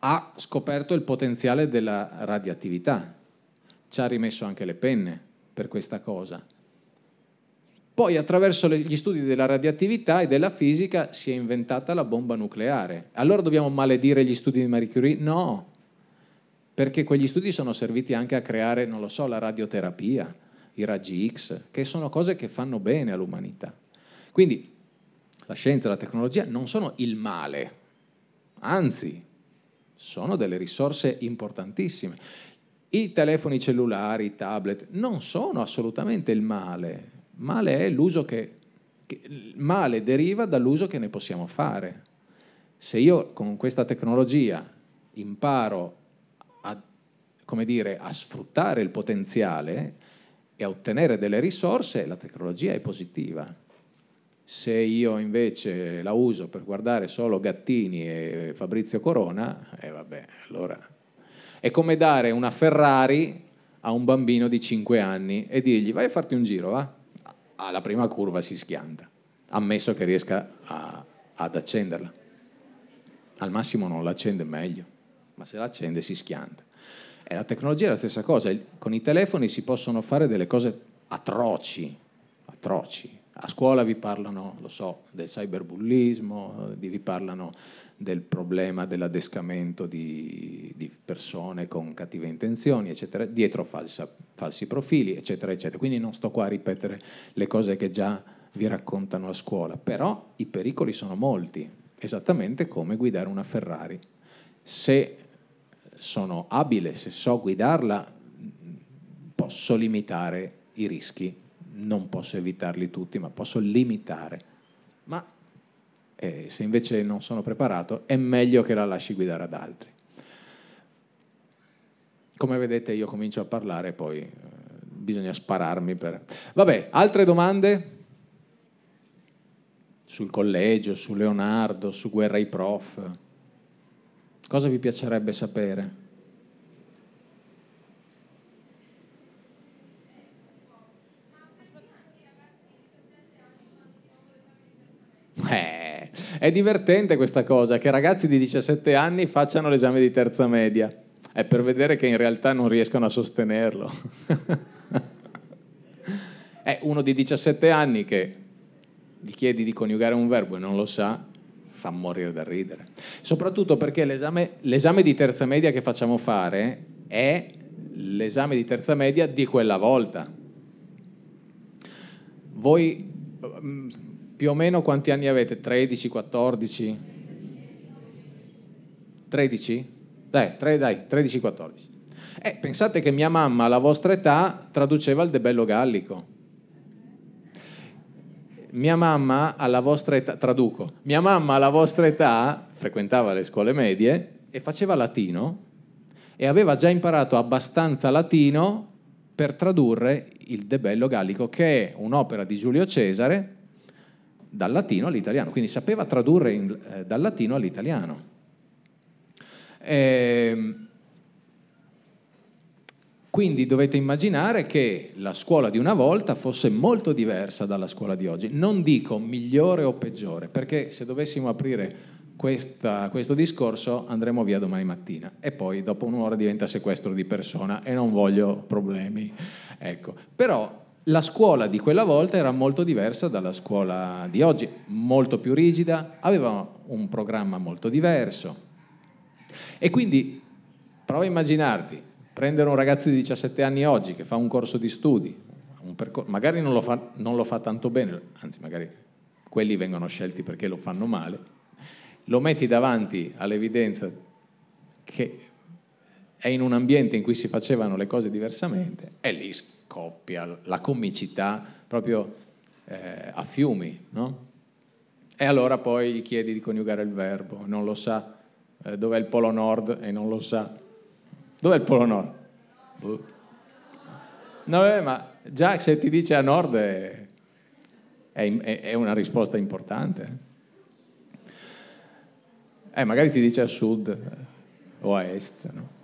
C: ha scoperto il potenziale della radioattività. Ci ha rimesso anche le penne per questa cosa. Poi attraverso gli studi della radioattività e della fisica si è inventata la bomba nucleare. Allora dobbiamo maledire gli studi di Marie Curie? No, perché quegli studi sono serviti anche a creare, non lo so, la radioterapia, i raggi X, che sono cose che fanno bene all'umanità. Quindi la scienza e la tecnologia non sono il male, anzi, sono delle risorse importantissime. I telefoni cellulari, i tablet, non sono assolutamente il male. Male è l'uso che, che male deriva dall'uso che ne possiamo fare. Se io con questa tecnologia imparo a, dire, a sfruttare il potenziale e a ottenere delle risorse, la tecnologia è positiva. Se io invece la uso per guardare solo Gattini e Fabrizio Corona, e eh vabbè, allora è come dare una Ferrari a un bambino di 5 anni e dirgli vai a farti un giro, va? Alla prima curva si schianta, ammesso che riesca a, ad accenderla. Al massimo non l'accende meglio, ma se l'accende si schianta. E la tecnologia è la stessa cosa, con i telefoni si possono fare delle cose atroci, atroci, a scuola vi parlano, lo so, del cyberbullismo, vi parlano del problema dell'adescamento di, di persone con cattive intenzioni, eccetera, dietro falsa, falsi profili, eccetera, eccetera. Quindi non sto qua a ripetere le cose che già vi raccontano a scuola, però i pericoli sono molti, esattamente come guidare una Ferrari. Se sono abile, se so guidarla, posso limitare i rischi non posso evitarli tutti, ma posso limitare. Ma eh, se invece non sono preparato, è meglio che la lasci guidare ad altri. Come vedete io comincio a parlare, poi eh, bisogna spararmi per... Vabbè, altre domande? Sul collegio, su Leonardo, su Guerra ai Prof. Cosa vi piacerebbe sapere? Eh, è divertente questa cosa, che ragazzi di 17 anni facciano l'esame di terza media. È per vedere che in realtà non riescono a sostenerlo. è uno di 17 anni che gli chiedi di coniugare un verbo e non lo sa, fa morire da ridere. Soprattutto perché l'esame, l'esame di terza media che facciamo fare è l'esame di terza media di quella volta. Voi mm, più o meno quanti anni avete? 13, 14? 13? Dai, 3, dai 13, 14. Eh, pensate che mia mamma alla vostra età traduceva il debello gallico. Mia mamma alla vostra età, traduco, mia mamma alla vostra età frequentava le scuole medie e faceva latino e aveva già imparato abbastanza latino per tradurre il debello gallico, che è un'opera di Giulio Cesare dal latino all'italiano, quindi sapeva tradurre in, eh, dal latino all'italiano. Eh, quindi dovete immaginare che la scuola di una volta fosse molto diversa dalla scuola di oggi. Non dico migliore o peggiore, perché se dovessimo aprire questa, questo discorso andremo via domani mattina e poi dopo un'ora diventa sequestro di persona e non voglio problemi. Ecco. Però la scuola di quella volta era molto diversa dalla scuola di oggi, molto più rigida, aveva un programma molto diverso. E quindi prova a immaginarti prendere un ragazzo di 17 anni oggi che fa un corso di studi, percor- magari non lo, fa, non lo fa tanto bene, anzi magari quelli vengono scelti perché lo fanno male, lo metti davanti all'evidenza che è in un ambiente in cui si facevano le cose diversamente e lì scoppia la comicità proprio eh, a fiumi, no? E allora poi gli chiedi di coniugare il verbo, non lo sa, eh, dov'è il polo nord e non lo sa. Dov'è il polo nord? Boh. No, eh, ma già se ti dice a nord è, è, è una risposta importante. Eh, magari ti dice a sud eh, o a est. No?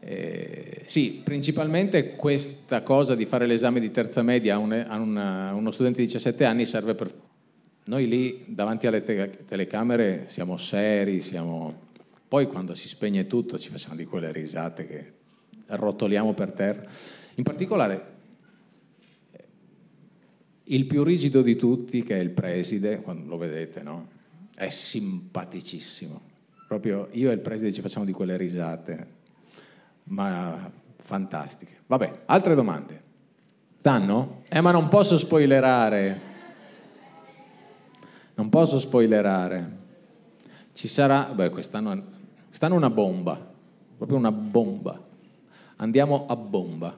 C: Eh, sì, principalmente questa cosa di fare l'esame di terza media a, un, a, una, uno studente di 17 anni serve per... Noi lì davanti alle te- telecamere siamo seri, siamo poi quando si spegne tutto ci facciamo di quelle risate che rotoliamo per terra. In particolare il più rigido di tutti, che è il preside, quando lo vedete, no? È simpaticissimo. Proprio io e il preside ci facciamo di quelle risate, ma fantastiche. Vabbè, altre domande? Stanno? Eh, ma non posso spoilerare. Non posso spoilerare. Ci sarà, beh, quest'anno Stanno una bomba, proprio una bomba. Andiamo a bomba.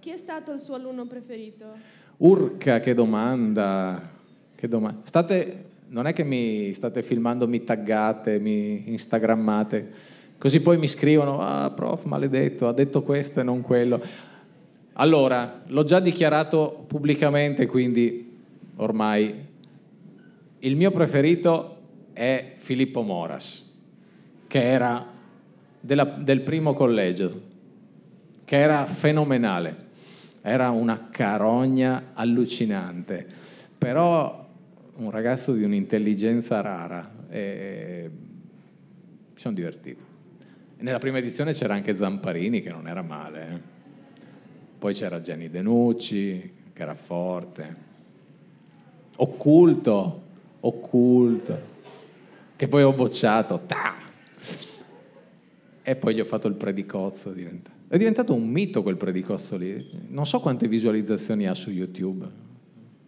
D: Chi è stato il suo alunno preferito?
C: Urca, che domanda. Che domanda. State, non è che mi state filmando, mi taggate, mi instagrammate, così poi mi scrivono, ah prof, maledetto, ha detto questo e non quello. Allora, l'ho già dichiarato pubblicamente, quindi ormai il mio preferito è Filippo Moras che era della, del primo collegio, che era fenomenale, era una carogna allucinante, però un ragazzo di un'intelligenza rara e mi sono divertito. Nella prima edizione c'era anche Zamparini che non era male, eh. poi c'era Gianni Denucci che era forte, occulto, occulto, che poi ho bocciato, ta, e poi gli ho fatto il predicozzo. È diventato un mito quel predicozzo lì. Non so quante visualizzazioni ha su YouTube.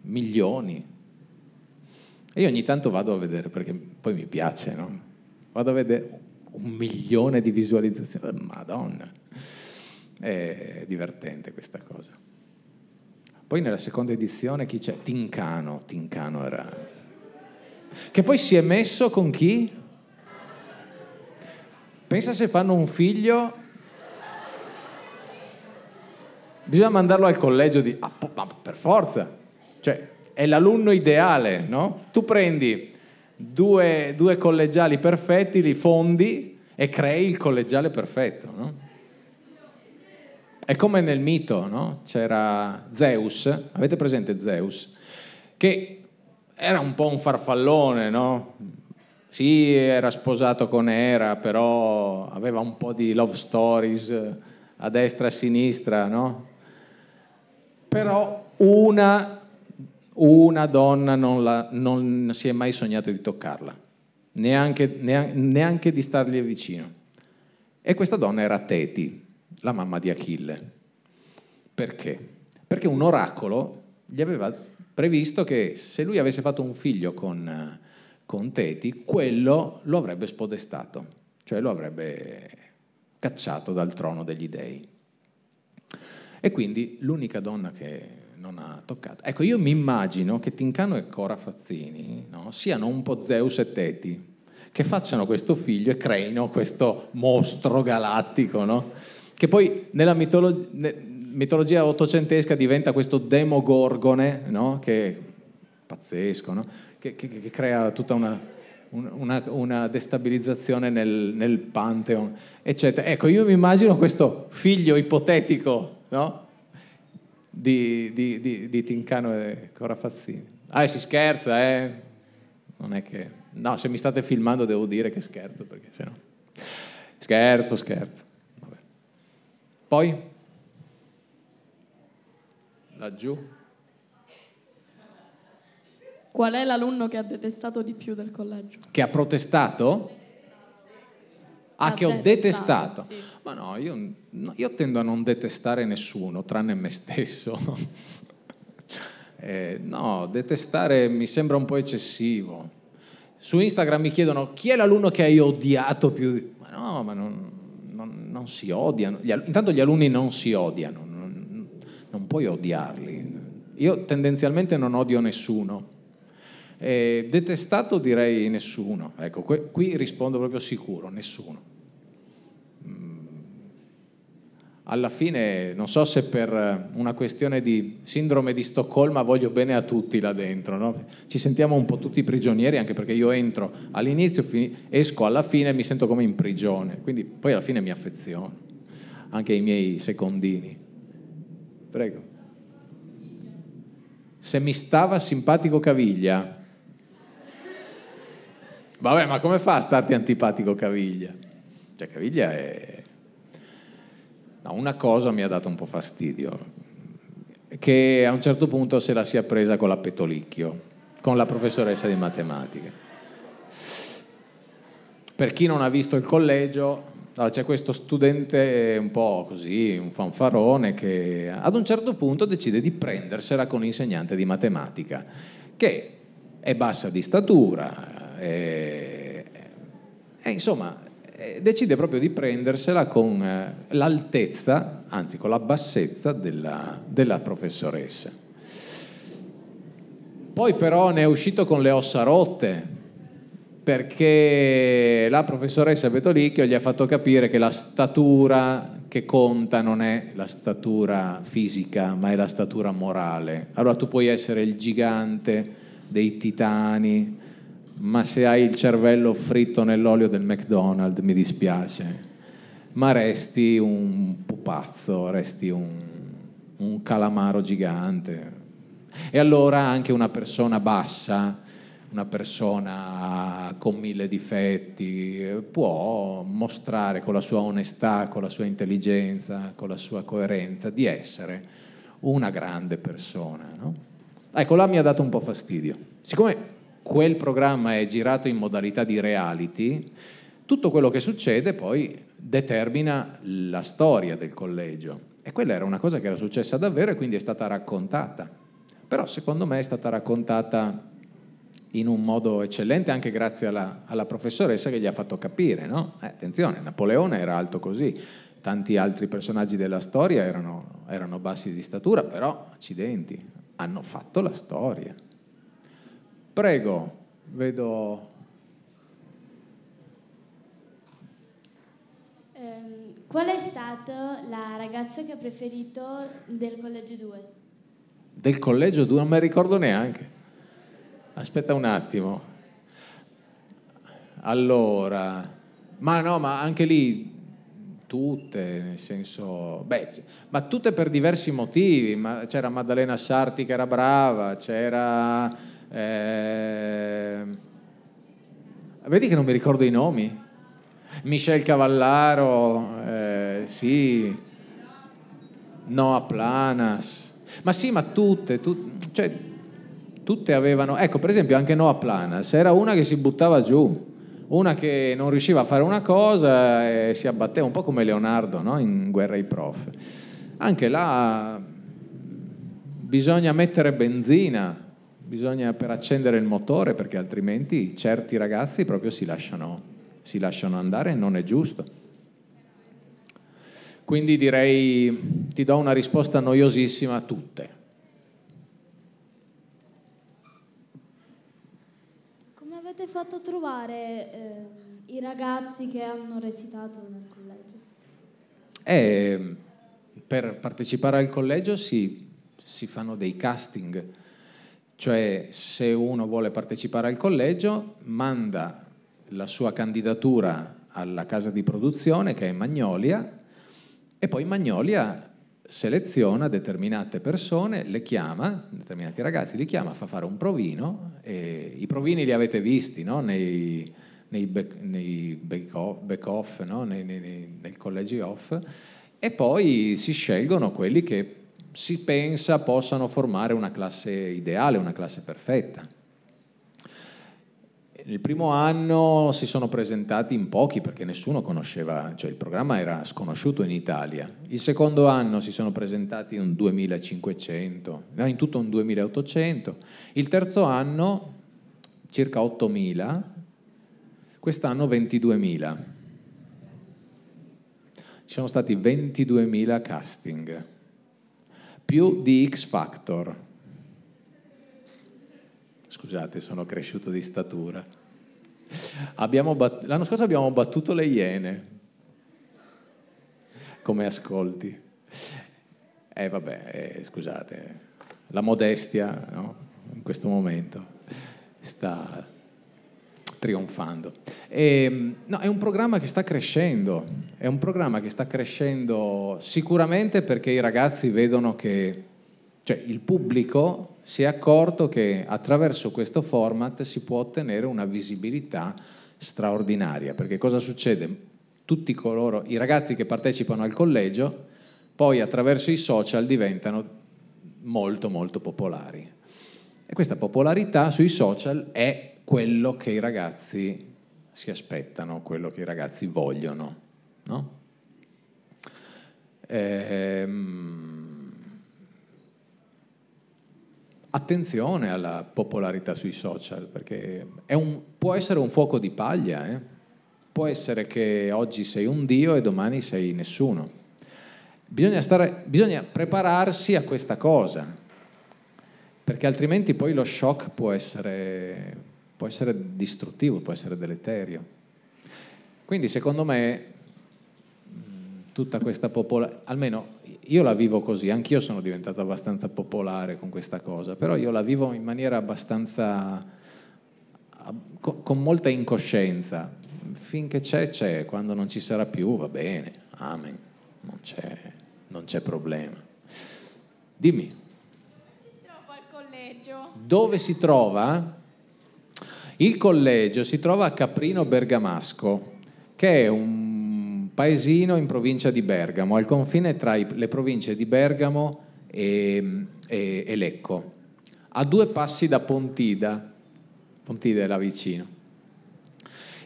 C: Milioni. E io ogni tanto vado a vedere perché poi mi piace, no? Vado a vedere un milione di visualizzazioni. Madonna. È divertente questa cosa. Poi nella seconda edizione chi c'è? Tincano. Tincano era... Che poi si è messo con chi? Pensa se fanno un figlio, bisogna mandarlo al collegio di... Ah, per forza, cioè è l'alunno ideale, no? Tu prendi due, due collegiali perfetti, li fondi e crei il collegiale perfetto, no? È come nel mito, no? C'era Zeus, avete presente Zeus? Che era un po' un farfallone, no? Sì, era sposato con Era, però aveva un po' di love stories a destra e a sinistra, no? Però una, una donna non, la, non, si è mai sognato di toccarla, neanche, neanche, neanche di stargli vicino. E questa donna era Teti, la mamma di Achille. Perché? Perché un oracolo gli aveva previsto che se lui avesse fatto un figlio con con Teti, quello lo avrebbe spodestato, cioè lo avrebbe cacciato dal trono degli dei. E quindi l'unica donna che non ha toccato. Ecco, io mi immagino che Tincano e Cora Fazzini no, siano un po' Zeus e Teti, che facciano questo figlio e creino questo mostro galattico, no? che poi nella mitolo- mitologia ottocentesca diventa questo demogorgone, no? che è pazzesco, che, che, che crea tutta una, una, una destabilizzazione nel, nel, Pantheon, eccetera. Ecco, io mi immagino questo figlio ipotetico no? Di, di, di, di, Tincano e Corafazzini. Ah, si scherza, eh? Non è che... No, se mi state filmando devo dire che scherzo, perché se no... Scherzo, scherzo. Vabbè. Poi? Laggiù?
E: Qual è l'alunno che ha detestato di più del collegio?
C: Che ha protestato? Ah, che ho
E: detestato, sì.
C: Ma no io, no, io tendo a non detestare nessuno, tranne me stesso. Eh, no, detestare mi sembra un po' eccessivo. Su Instagram mi chiedono chi è l'alunno che hai odiato più di... Ma no, ma non, non- non si odiano. Gli al- intanto gli alunni non si odiano, non, non puoi odiarli. Io tendenzialmente non odio nessuno. Eh, detestato direi nessuno. Ecco, qui rispondo proprio sicuro, nessuno. Alla fine non so se per una questione di sindrome di Stoccolma voglio bene a tutti là dentro, no? ci sentiamo un po' tutti prigionieri anche perché io entro all'inizio, esco alla fine e mi sento come in prigione, quindi poi alla fine mi affeziono, anche ai miei secondini. Prego. Se mi stava simpatico Caviglia, vabbè ma come fa a starti antipatico Caviglia? Cioè Caviglia è... No, una cosa mi ha dato un po' fastidio, che a un certo punto se la sia presa con la Petolicchio, con la professoressa di matematica. Per chi non ha visto il collegio, c'è questo studente un po' così, un fanfarone, che ad un certo punto decide di prendersela con l'insegnante di matematica, che è bassa di statura, e, e insomma decide proprio di prendersela con eh, l'altezza, anzi con la bassezza della, della professoressa. Poi però ne è uscito con le ossa rotte, perché la professoressa Betolicchio gli ha fatto capire che la statura che conta non è la statura fisica, ma è la statura morale. Allora tu puoi essere il gigante dei titani, ma se hai il cervello fritto nell'olio del McDonald's, mi dispiace, ma resti un pupazzo, resti un, un calamaro gigante. E allora anche una persona bassa, una persona con mille difetti, può mostrare con la sua onestà, con la sua intelligenza, con la sua coerenza di essere una grande persona. no? Ecco, là mi ha dato un po' fastidio. Siccome quel programma è girato in modalità di reality, tutto quello che succede poi determina la storia del collegio. E quella era una cosa che era successa davvero e quindi è stata raccontata. Però secondo me è stata raccontata in un modo eccellente anche grazie alla, alla professoressa che gli ha fatto capire, no? Eh, attenzione, Napoleone era alto così, tanti altri personaggi della storia erano, erano bassi di statura, però accidenti, hanno fatto la storia. Prego, vedo...
F: Ehm, qual è stata la ragazza che ha preferito del collegio 2?
C: Del collegio 2 non me ne ricordo neanche. Aspetta un attimo. Allora, ma no, ma anche lì tutte, nel senso, beh, ma tutte per diversi motivi. Ma c'era Maddalena Sarti che era brava, c'era. Eh, Vedi che non mi ricordo i nomi? Michel Cavallaro, eh, sì, Noah Planas. Ma sì, ma tutte, tut- cioè, tutte avevano... Ecco, per esempio, anche Noah Planas era una che si buttava giù, una che non riusciva a fare una cosa e si abbatteva, un po' come Leonardo no? in Guerra ai Prof. Anche là bisogna mettere benzina, bisogna per accendere il motore perché altrimenti certi ragazzi proprio si lasciano, si lasciano andare e non è giusto. Quindi direi, ti do una risposta noiosissima a tutte.
F: Come avete fatto a trovare ehm, i ragazzi che hanno recitato nel collegio?
C: E per partecipare al collegio si, si fanno dei casting, cioè se uno vuole partecipare al collegio manda la sua candidatura alla casa di produzione che è Magnolia e poi Magnolia seleziona determinate persone, le chiama, determinati ragazzi li chiama, fa fare un provino i provini li avete visti no? nei, nei, back, nei back-off, back-off, no? nei, nei, nei, nei collegi off e poi si scelgono quelli che si pensa possano formare una classe ideale, una classe perfetta. il primo anno si sono presentati in pochi perché nessuno conosceva, cioè il programma era sconosciuto in Italia. Il secondo anno si sono presentati un 2500, no, in tutto un 2800. Il terzo anno circa 8000, quest'anno 22.000. Ci sono stati 22.000 casting, più di X Factor Scusate, sono cresciuto di statura. Bat- l'anno scorso abbiamo battuto le Iene. Come ascolti. Eh vabbè, eh, scusate, la modestia no? in questo momento sta trionfando. E, ehm, no, è un programma che sta crescendo, è un programma che sta crescendo sicuramente perché i ragazzi vedono che cioè, il pubblico si è accorto che attraverso questo format si può ottenere una visibilità straordinaria, perché cosa succede? Tutti coloro, i ragazzi che partecipano al collegio, poi attraverso i social diventano molto molto popolari. E questa popolarità sui social è quello che i ragazzi si aspettano, quello che i ragazzi vogliono. No? Ehm, attenzione alla popolarità sui social, perché un, può essere un fuoco di paglia, eh? può essere che oggi sei un dio e domani sei nessuno. Bisogna, stare, bisogna prepararsi a questa cosa, perché altrimenti poi lo shock può essere, può essere distruttivo, può essere deleterio. Quindi secondo me tutta questa popolarità, almeno io la vivo così, anch'io sono diventato abbastanza popolare con questa cosa, però io la vivo in maniera abbastanza, con molta incoscienza. Finché c'è, c'è, quando non ci sarà più va bene, amen, non c'è, non c'è problema. Dimmi.
D: Si trova il collegio.
C: Dove si trova? Il collegio si trova a Caprino Bergamasco, che è un paesino in provincia di Bergamo, al confine tra le province di Bergamo e, e, e Lecco, a due passi da Pontida, Pontida è là vicino,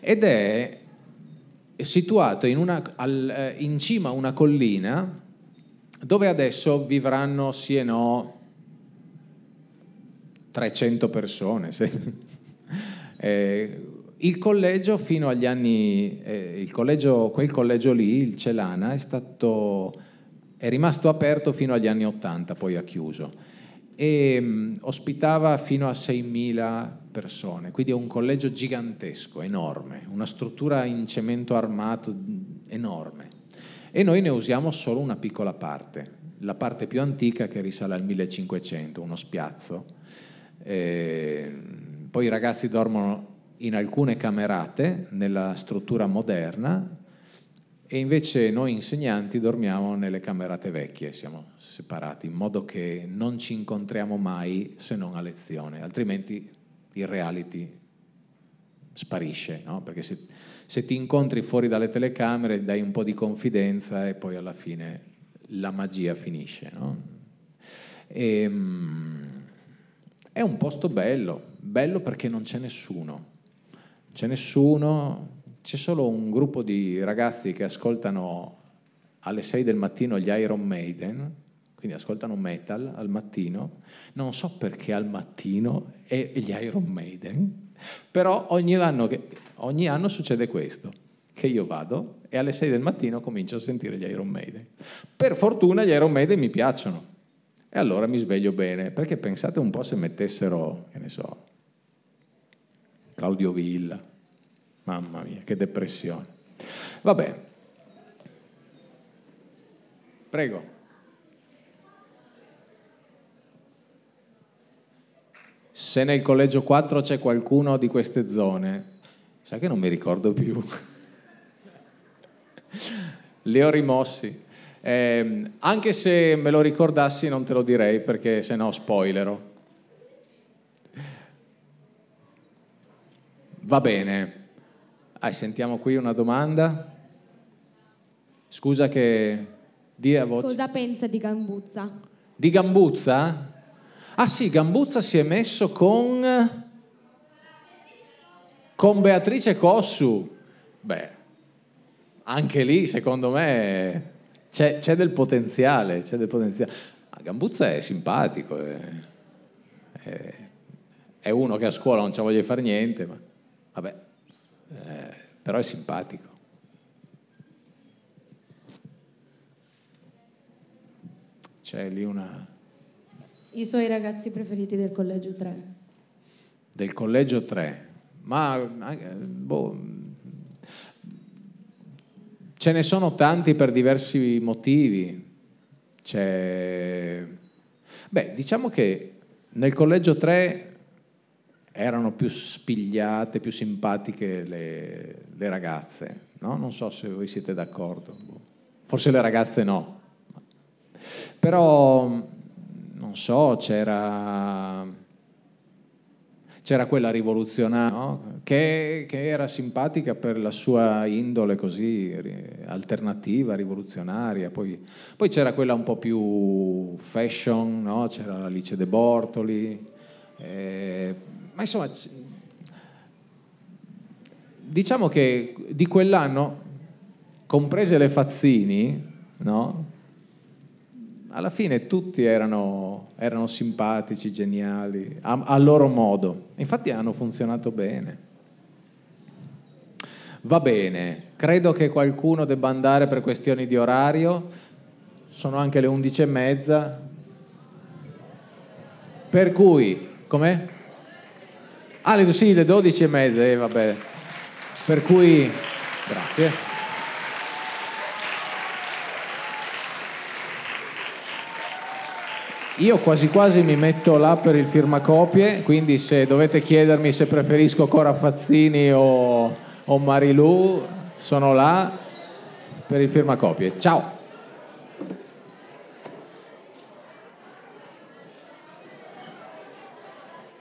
C: ed è situato in, una, al, eh, in cima a una collina dove adesso vivranno sì e no 300 persone. Eh, il collegio fino agli anni, eh, collegio, quel collegio lì, il Celana, è, stato, è rimasto aperto fino agli anni 80, poi ha chiuso e mm, ospitava fino a 6.000 persone, quindi è un collegio gigantesco, enorme, una struttura in cemento armato enorme e noi ne usiamo solo una piccola parte, la parte più antica che risale al 1500, uno spiazzo. E poi i ragazzi dormono in alcune camerate nella struttura moderna e invece noi insegnanti dormiamo nelle camerate vecchie, siamo separati in modo che non ci incontriamo mai se non a lezione, altrimenti il reality sparisce, no? perché se, se, ti incontri fuori dalle telecamere dai un po' di confidenza e poi alla fine la magia finisce. No? E, um, è un posto bello, bello perché non c'è nessuno, c'è nessuno, c'è solo un gruppo di ragazzi che ascoltano alle 6 del mattino gli Iron Maiden, quindi ascoltano metal al mattino, non so perché al mattino e gli Iron Maiden, però ogni anno, ogni anno succede questo, che io vado e alle 6 del mattino comincio a sentire gli Iron Maiden. Per fortuna gli Iron Maiden mi piacciono e allora mi sveglio bene, perché pensate un po' se mettessero, che ne so, Claudio Villa. Mamma mia, che depressione. Vabbè. Prego. Se nel collegio 4 c'è qualcuno di queste zone, sai che non mi ricordo più. Li ho rimossi. Eh, anche se me lo ricordassi non te lo direi perché se no spoilerò. Va bene. Ah, sentiamo qui una domanda. Scusa che dia voce.
E: Cosa pensa di Gambuzza?
C: Di Gambuzza? Ah sì, Gambuzza si è messo con... Con Beatrice Cossu, beh, anche lì secondo me c'è, c'è del potenziale, c'è del potenziale. Ah, Gambuzza è simpatico, è, è, è, uno che a scuola non ci voglia fare niente, ma vabbè, eh, però è simpatico. C'è lì una...
E: I suoi ragazzi preferiti del collegio 3.
C: Del collegio 3. Ma boh, ce ne sono tanti per diversi motivi. C'è... Beh, diciamo che nel collegio 3 erano più spigliate, più simpatiche le, le ragazze, no? Non so se voi siete d'accordo. Forse le ragazze no. Però, non so, c'era, c'era quella rivoluzionaria no? che, che, era simpatica per la sua indole così alternativa, rivoluzionaria. Poi, poi c'era quella un po' più fashion, no? c'era Alice De Bortoli. Eh, ma insomma, diciamo che di quell'anno, comprese le fazzini, no? Alla fine tutti erano, erano simpatici, geniali, a, a, loro modo. Infatti hanno funzionato bene. Va bene, credo che qualcuno debba andare per questioni di orario, sono anche le undici e mezza, per cui, com'è? Ah, le, sì, le dodici e mezza, eh, vabbè. Per cui, grazie. Io quasi quasi mi metto là per il firmacopie, quindi se dovete chiedermi se preferisco Cora Fazzini o, o Marilu, sono là per il firmacopie. Ciao!